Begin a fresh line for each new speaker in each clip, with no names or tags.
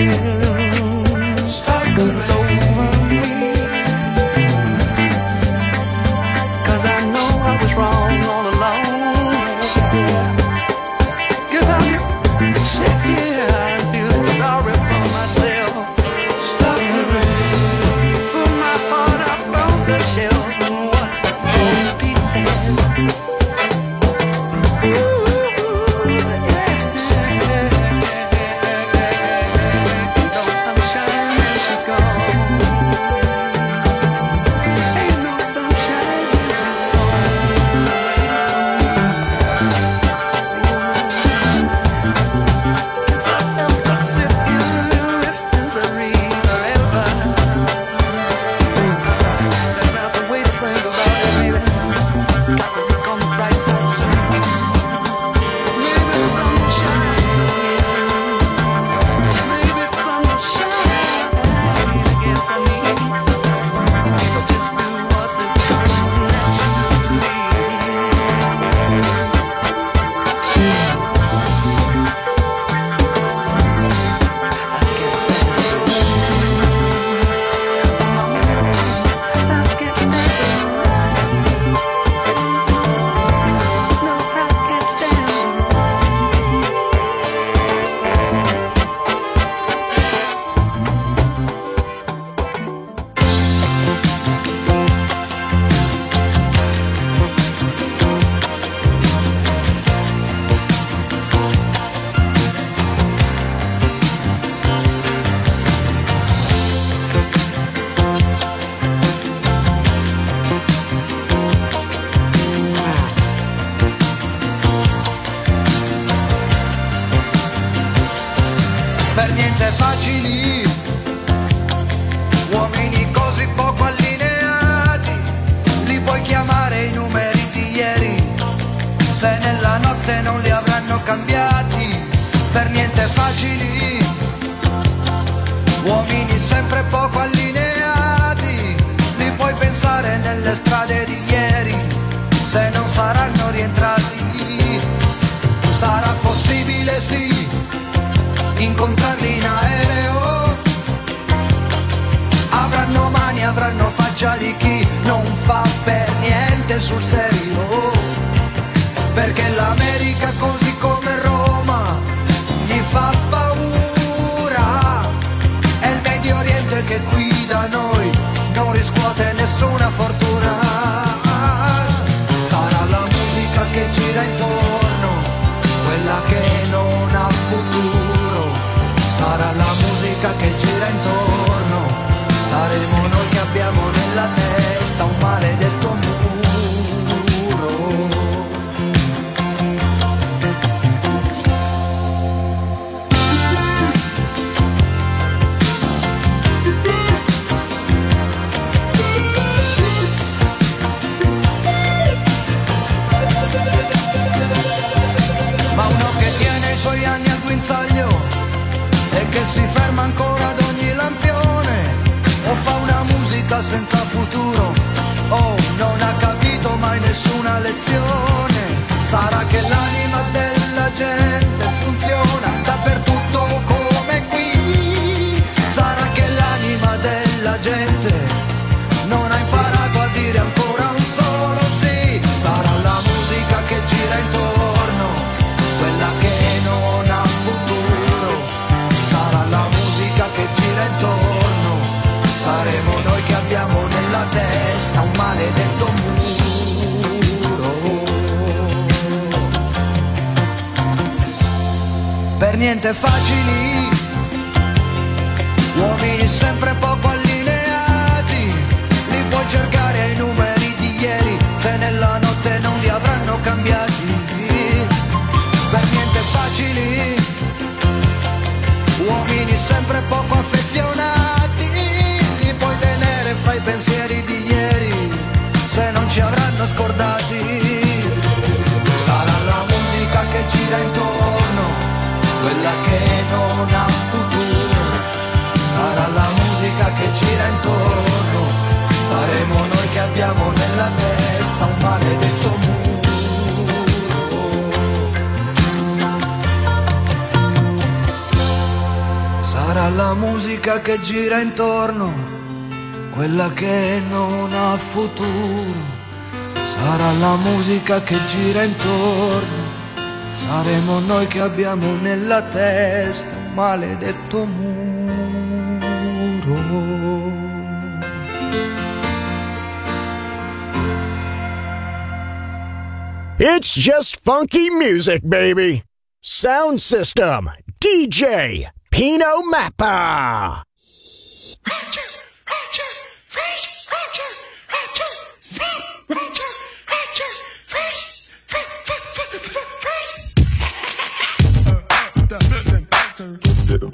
Stories. so
faccia di chi non fa per niente sul serio. Perché l'America così come Roma gli fa paura. È il Medio Oriente che qui da noi non riscuote nessuna fortuna. Sarà la musica che gira intorno, quella che non ha futuro. Sarà la musica che gira intorno, saremo noi che abbiamo nella niente facili, uomini sempre poco allineati, li puoi cercare ai numeri di ieri, se nella notte non li avranno cambiati. Per niente facili, uomini sempre poco affezionati, li puoi tenere fra i pensieri di ieri, se non ci avranno scordati. Sarà la musica che gira intorno, quella che non ha futuro. Sarà la musica che gira intorno, saremo noi che abbiamo nella testa un maledetto muro. Sarà la musica che gira intorno, quella che non ha futuro. Sarà la musica che gira intorno, saremo noi che abbiamo nella testa un maledetto muro.
It's just funky music, baby. Sound system, DJ Pino Mappa. do.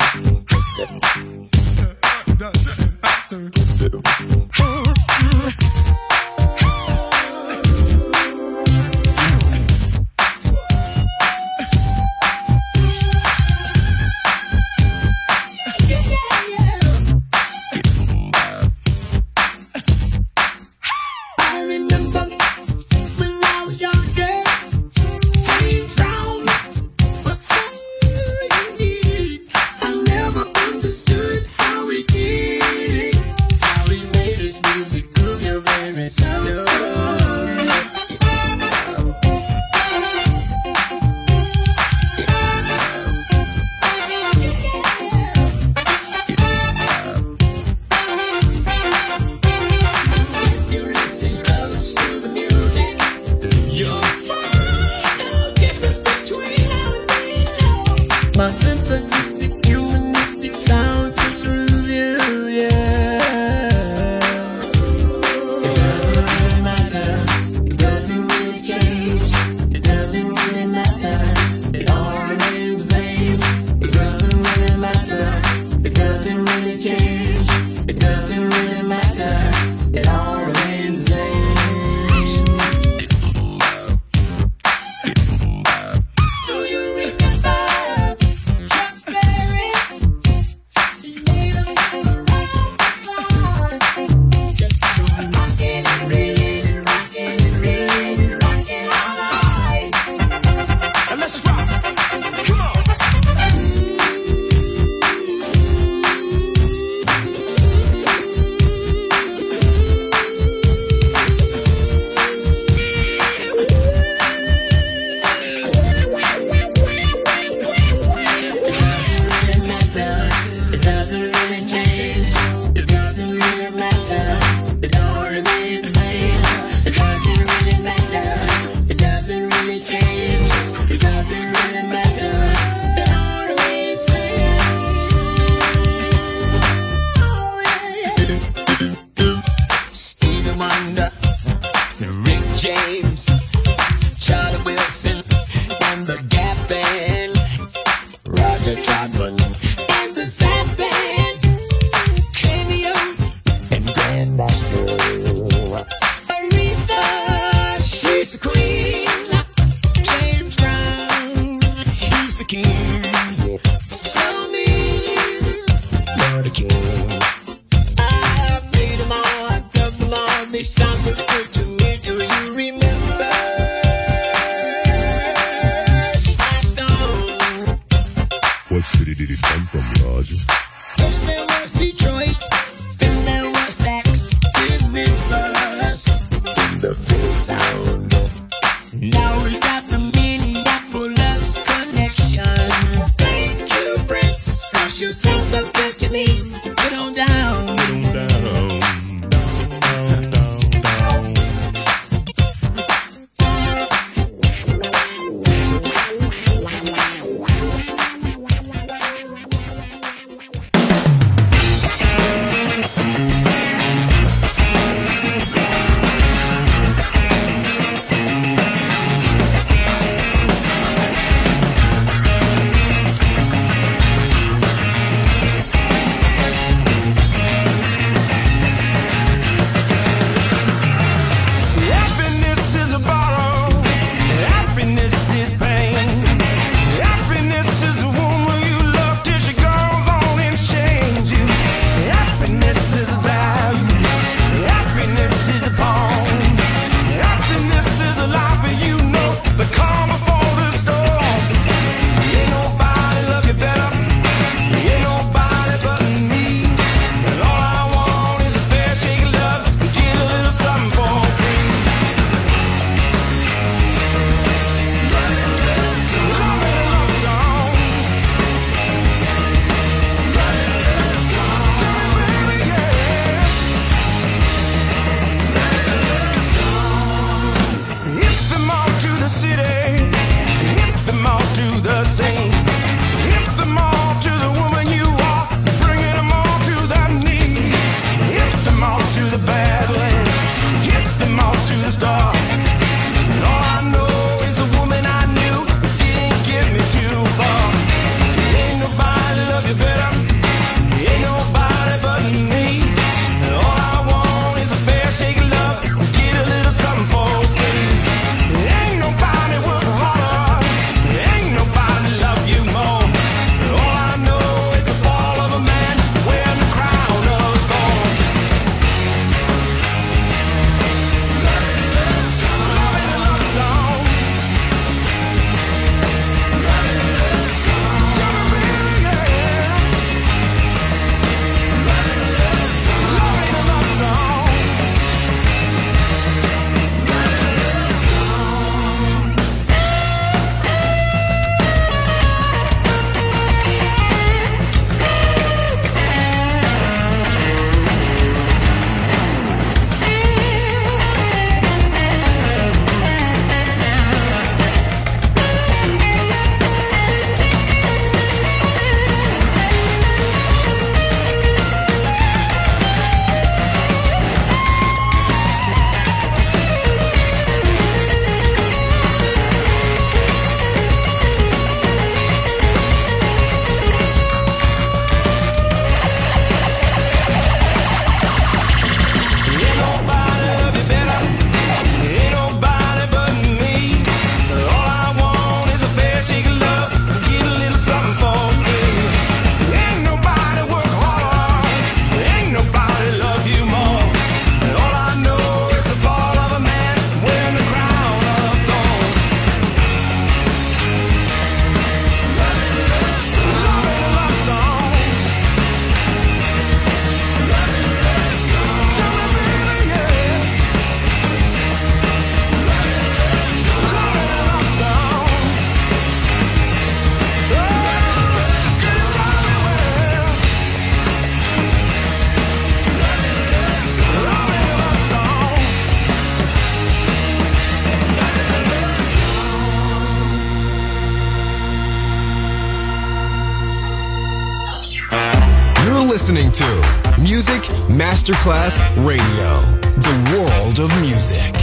Masterclass Radio, the world
of music.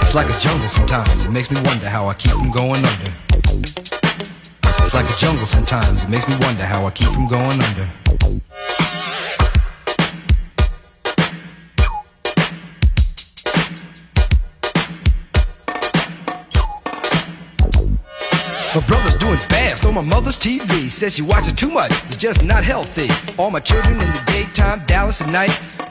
It's like a jungle sometimes, it makes me wonder how I keep from going under. It's like a jungle sometimes, it makes me wonder how I keep from going under. My brother's doing bad, stole my mother's TV. Says she watches too much, it's just not healthy. All my children in the daytime, Dallas at night.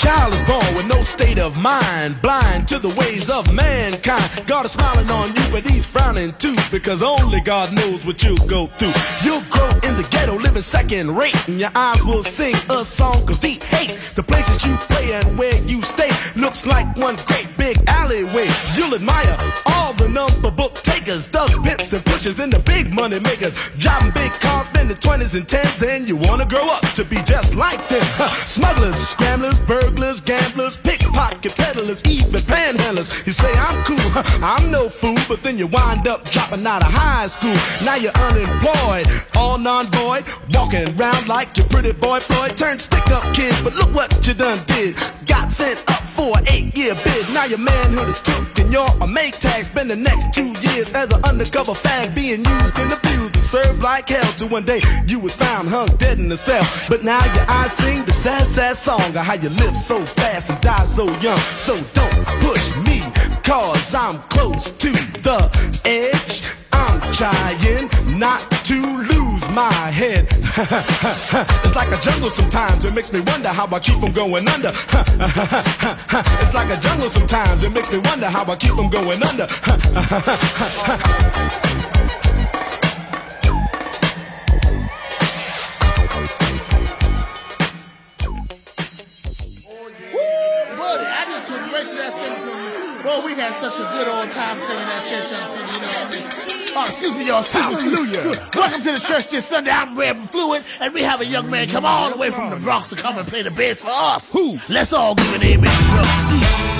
Child is born with no state of mind, blind to the ways of mankind. God is smiling on you, but he's frowning too, because only God knows what you'll go through. You'll grow in the ghetto, living second rate, and your eyes will sing a song of deep hate. The places you play and where you stay looks like one great big alleyway. You'll admire all the number book takers, thugs, pimps, and pushers, and the big money makers. Driving big cars, spending 20s and 10s, and you wanna grow up to be just like them. Smugglers, scramblers, burglars, gamblers, pickpocket peddlers, even panhandlers. You say I'm cool, I'm no fool, but then you wind up dropping out of high school. Now you're unemployed, all non-void, walking around like your pretty boy Floyd. Turned stick-up kid, but look what you done did. Got sent up for an eight-year bid. Now your manhood is took and you're a Maytag. Spend the next two years as an undercover fag, being used and abused to serve like hell. Till one day you was found hung dead in the cell. But now your eyes sing the sad, sad song of how you live so fast and die so young. So don't push me, cause I'm close to the edge. I'm trying not to lose my head. it's like a jungle sometimes, it makes me wonder how I keep from going under. it's like a jungle sometimes, it makes me wonder how I keep from going under.
We had such a good old time singing that church on Sunday, Oh, excuse me, y'all. Excuse me.
Hallelujah.
Welcome to the church this Sunday. I'm Reb Fluid, and we have a young man come all the way from the Bronx to come and play the bass for us.
Who?
Let's all give an amen, brother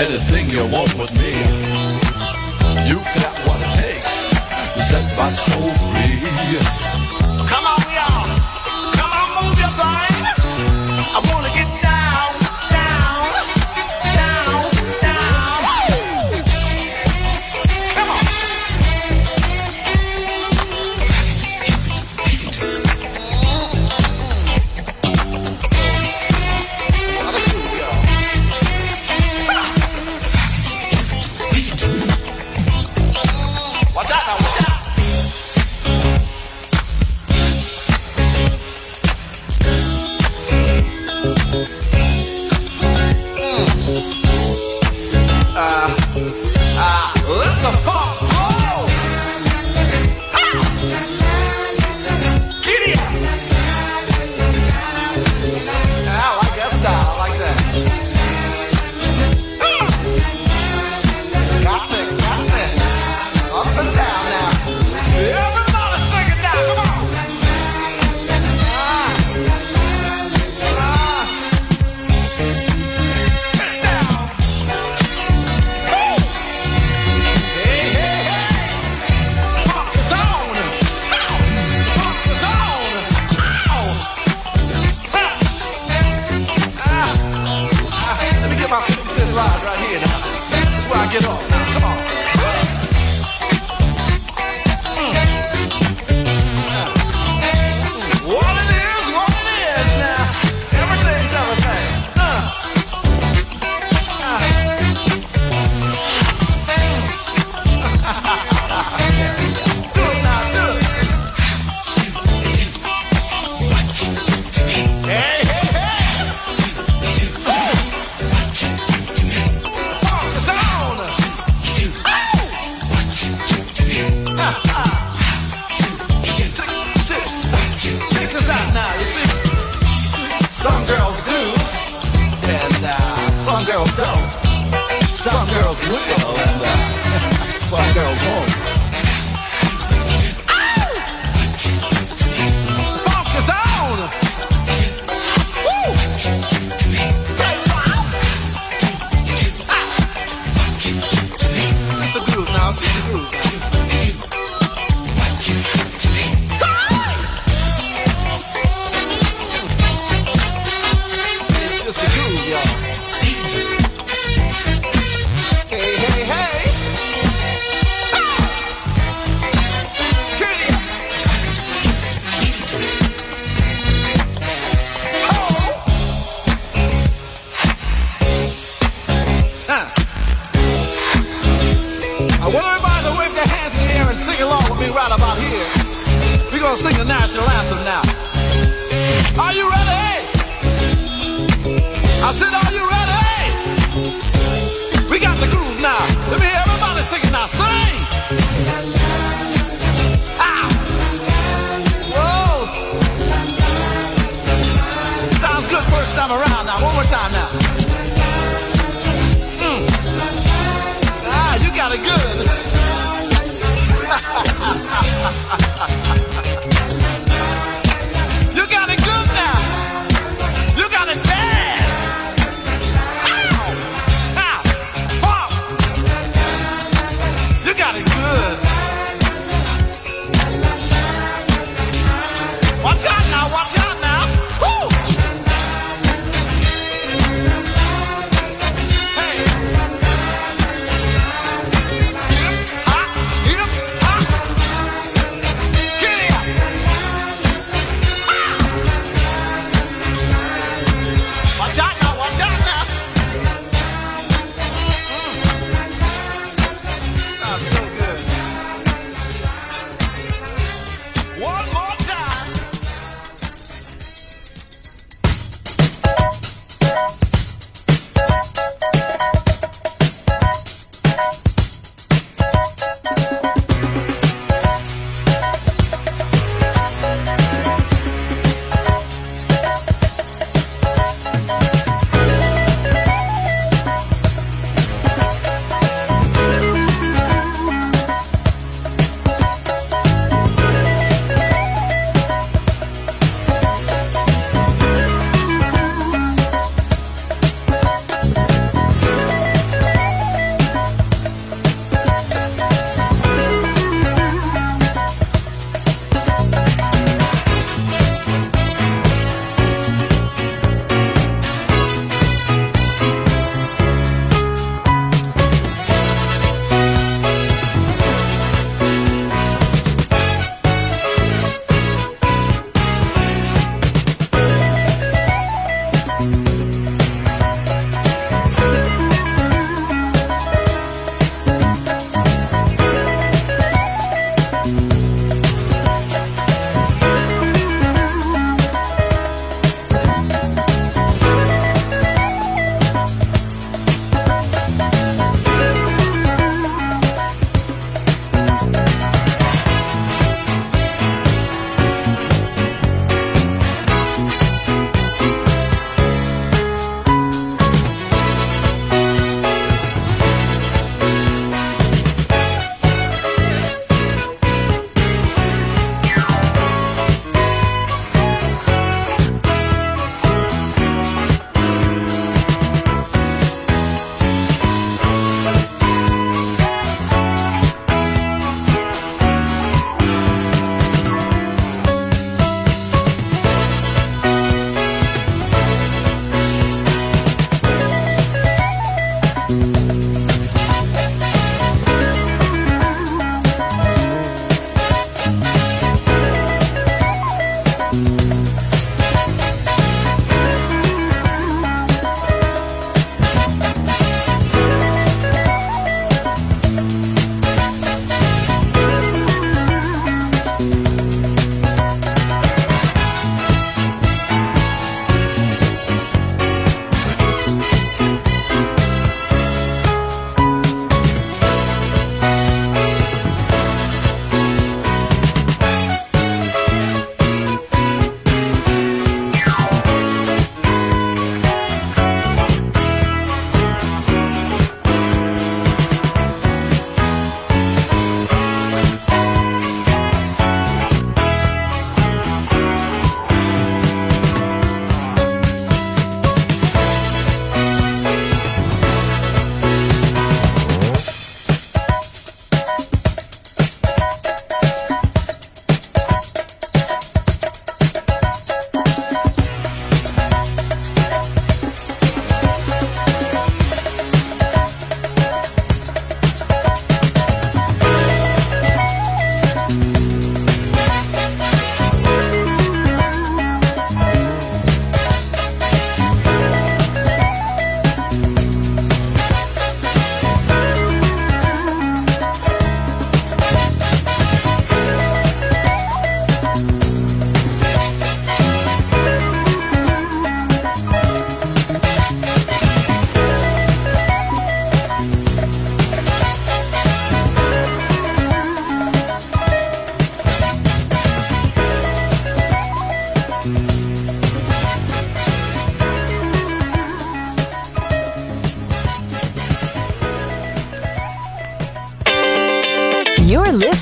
Anything you want with me You got what it takes to Set my soul free.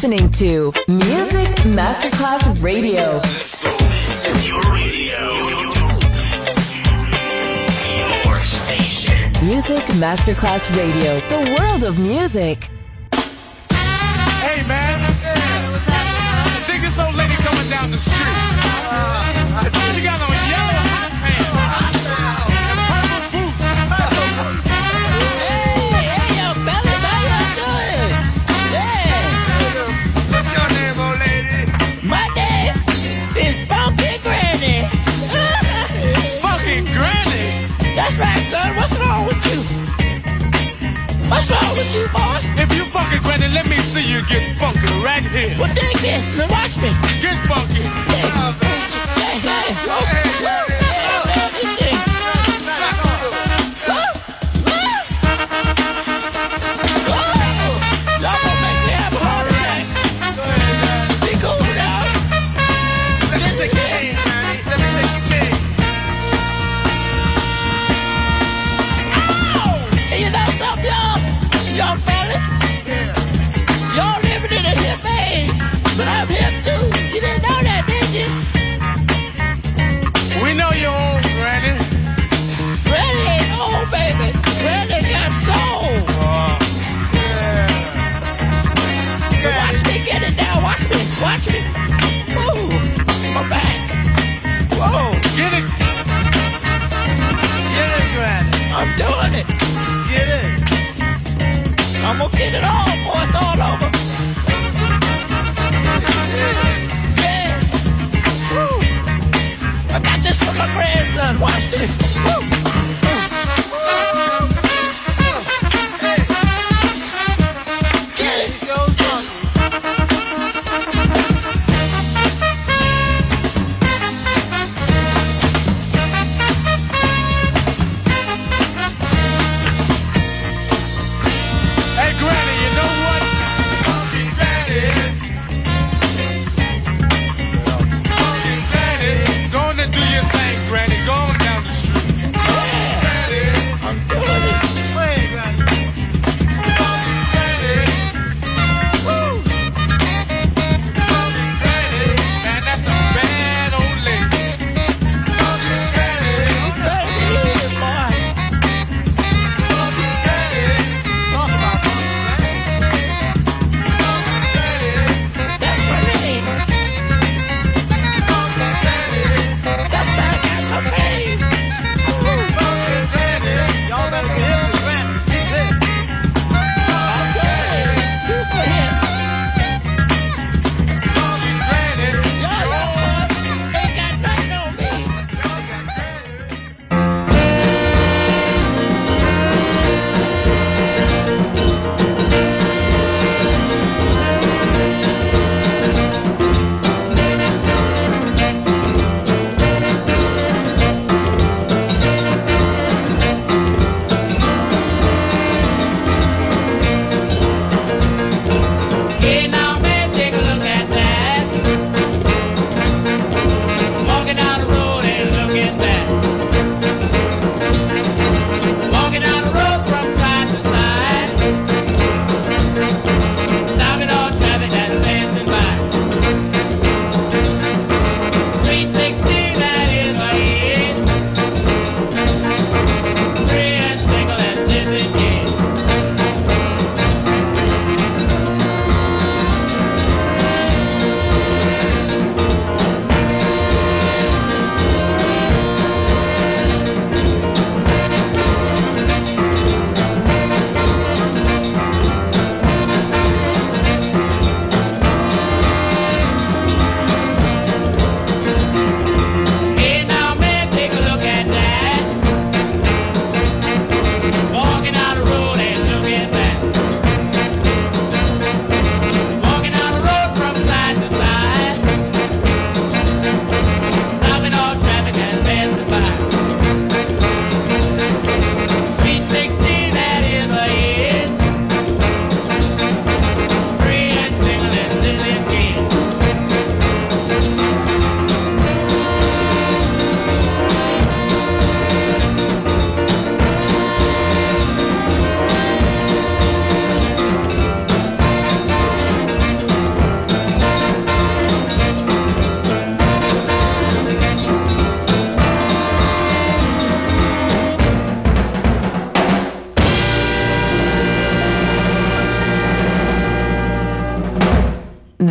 listening to Music Masterclass Radio.
This is your radio. Your station.
Music Masterclass Radio, the world of music.
Hey man, what's I think this old lady coming down the street.
That's right. What's wrong with you? What's wrong with you, boy?
If you fucking granny, let me see you get funky right here.
Well, dig this. Now watch me.
Get funky. Dig. Oh,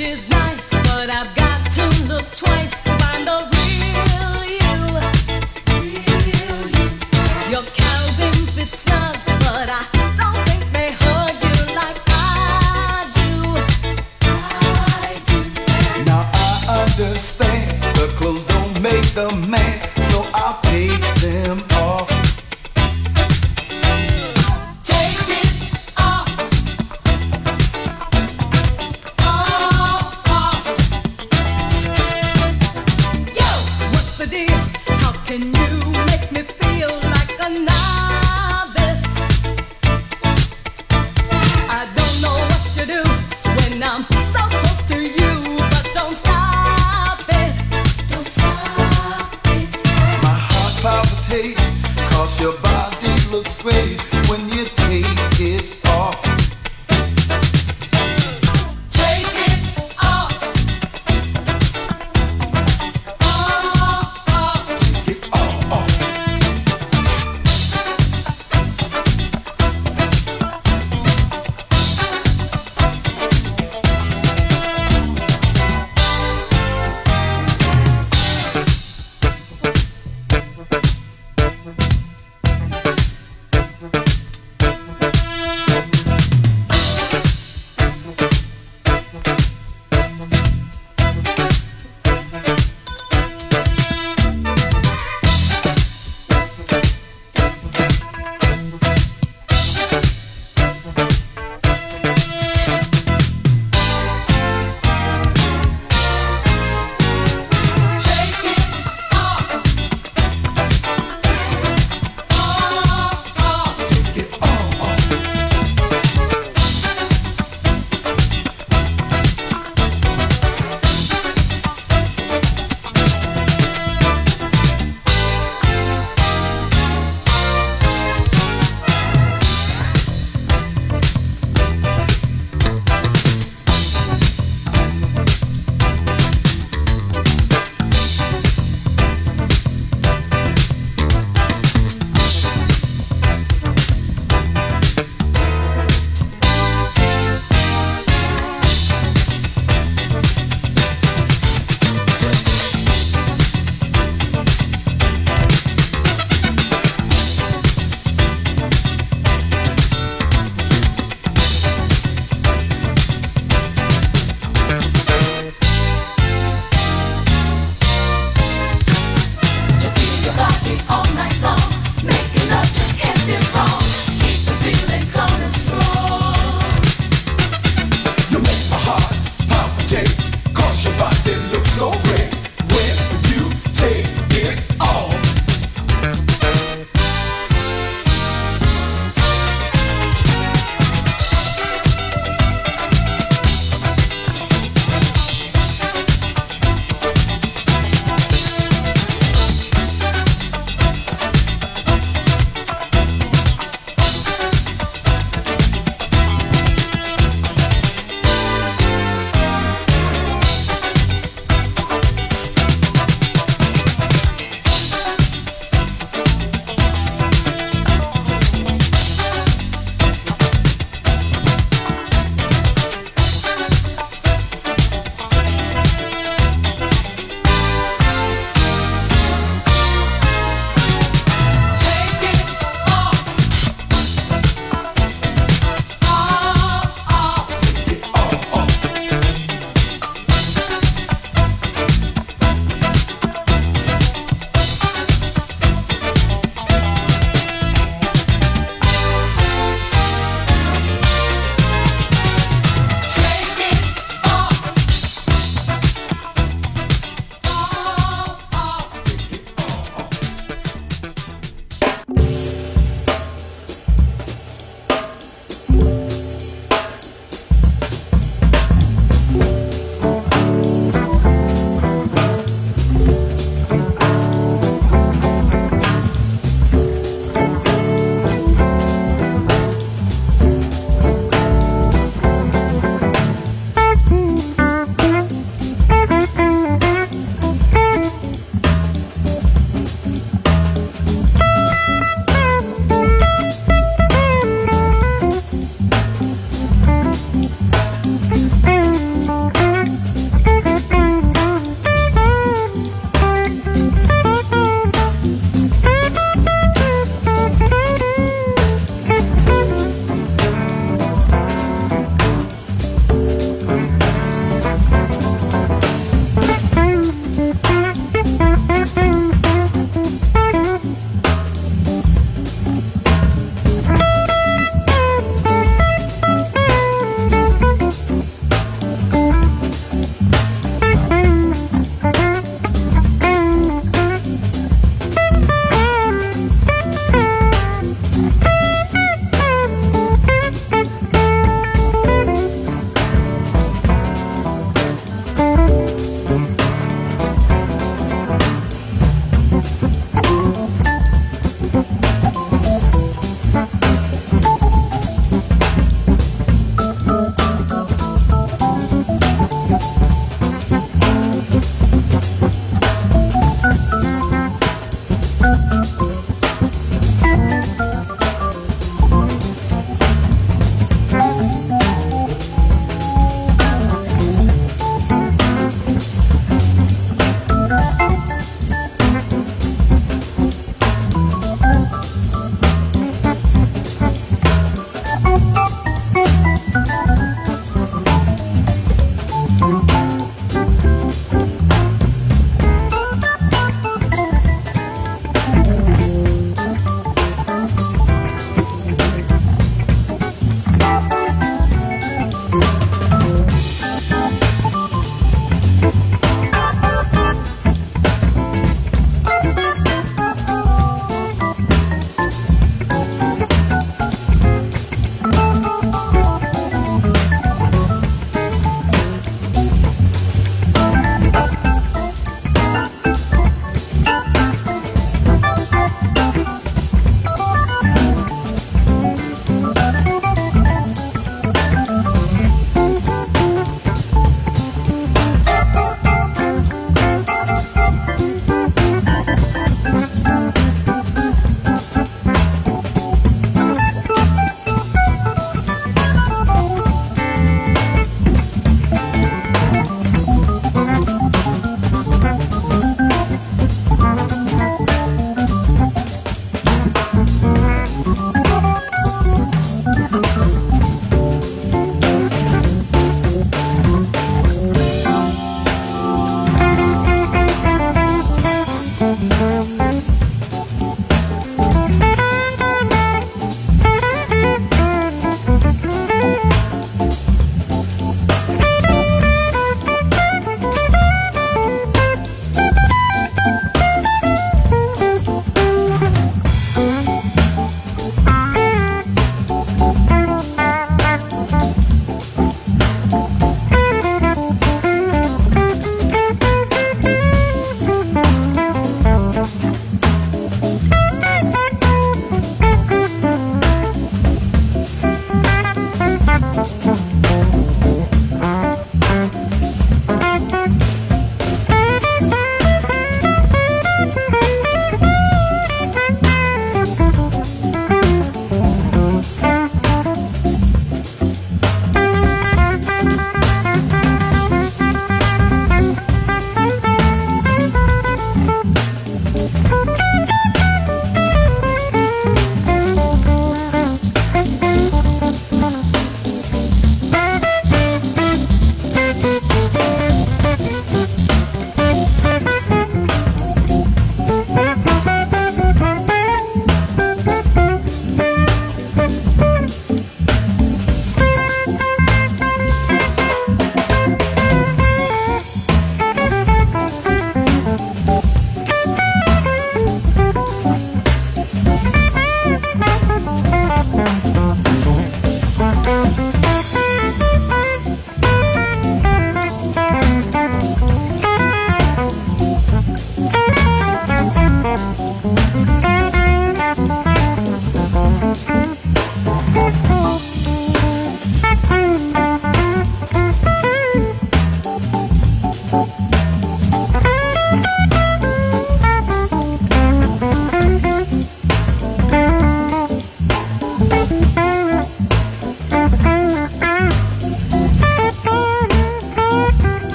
Package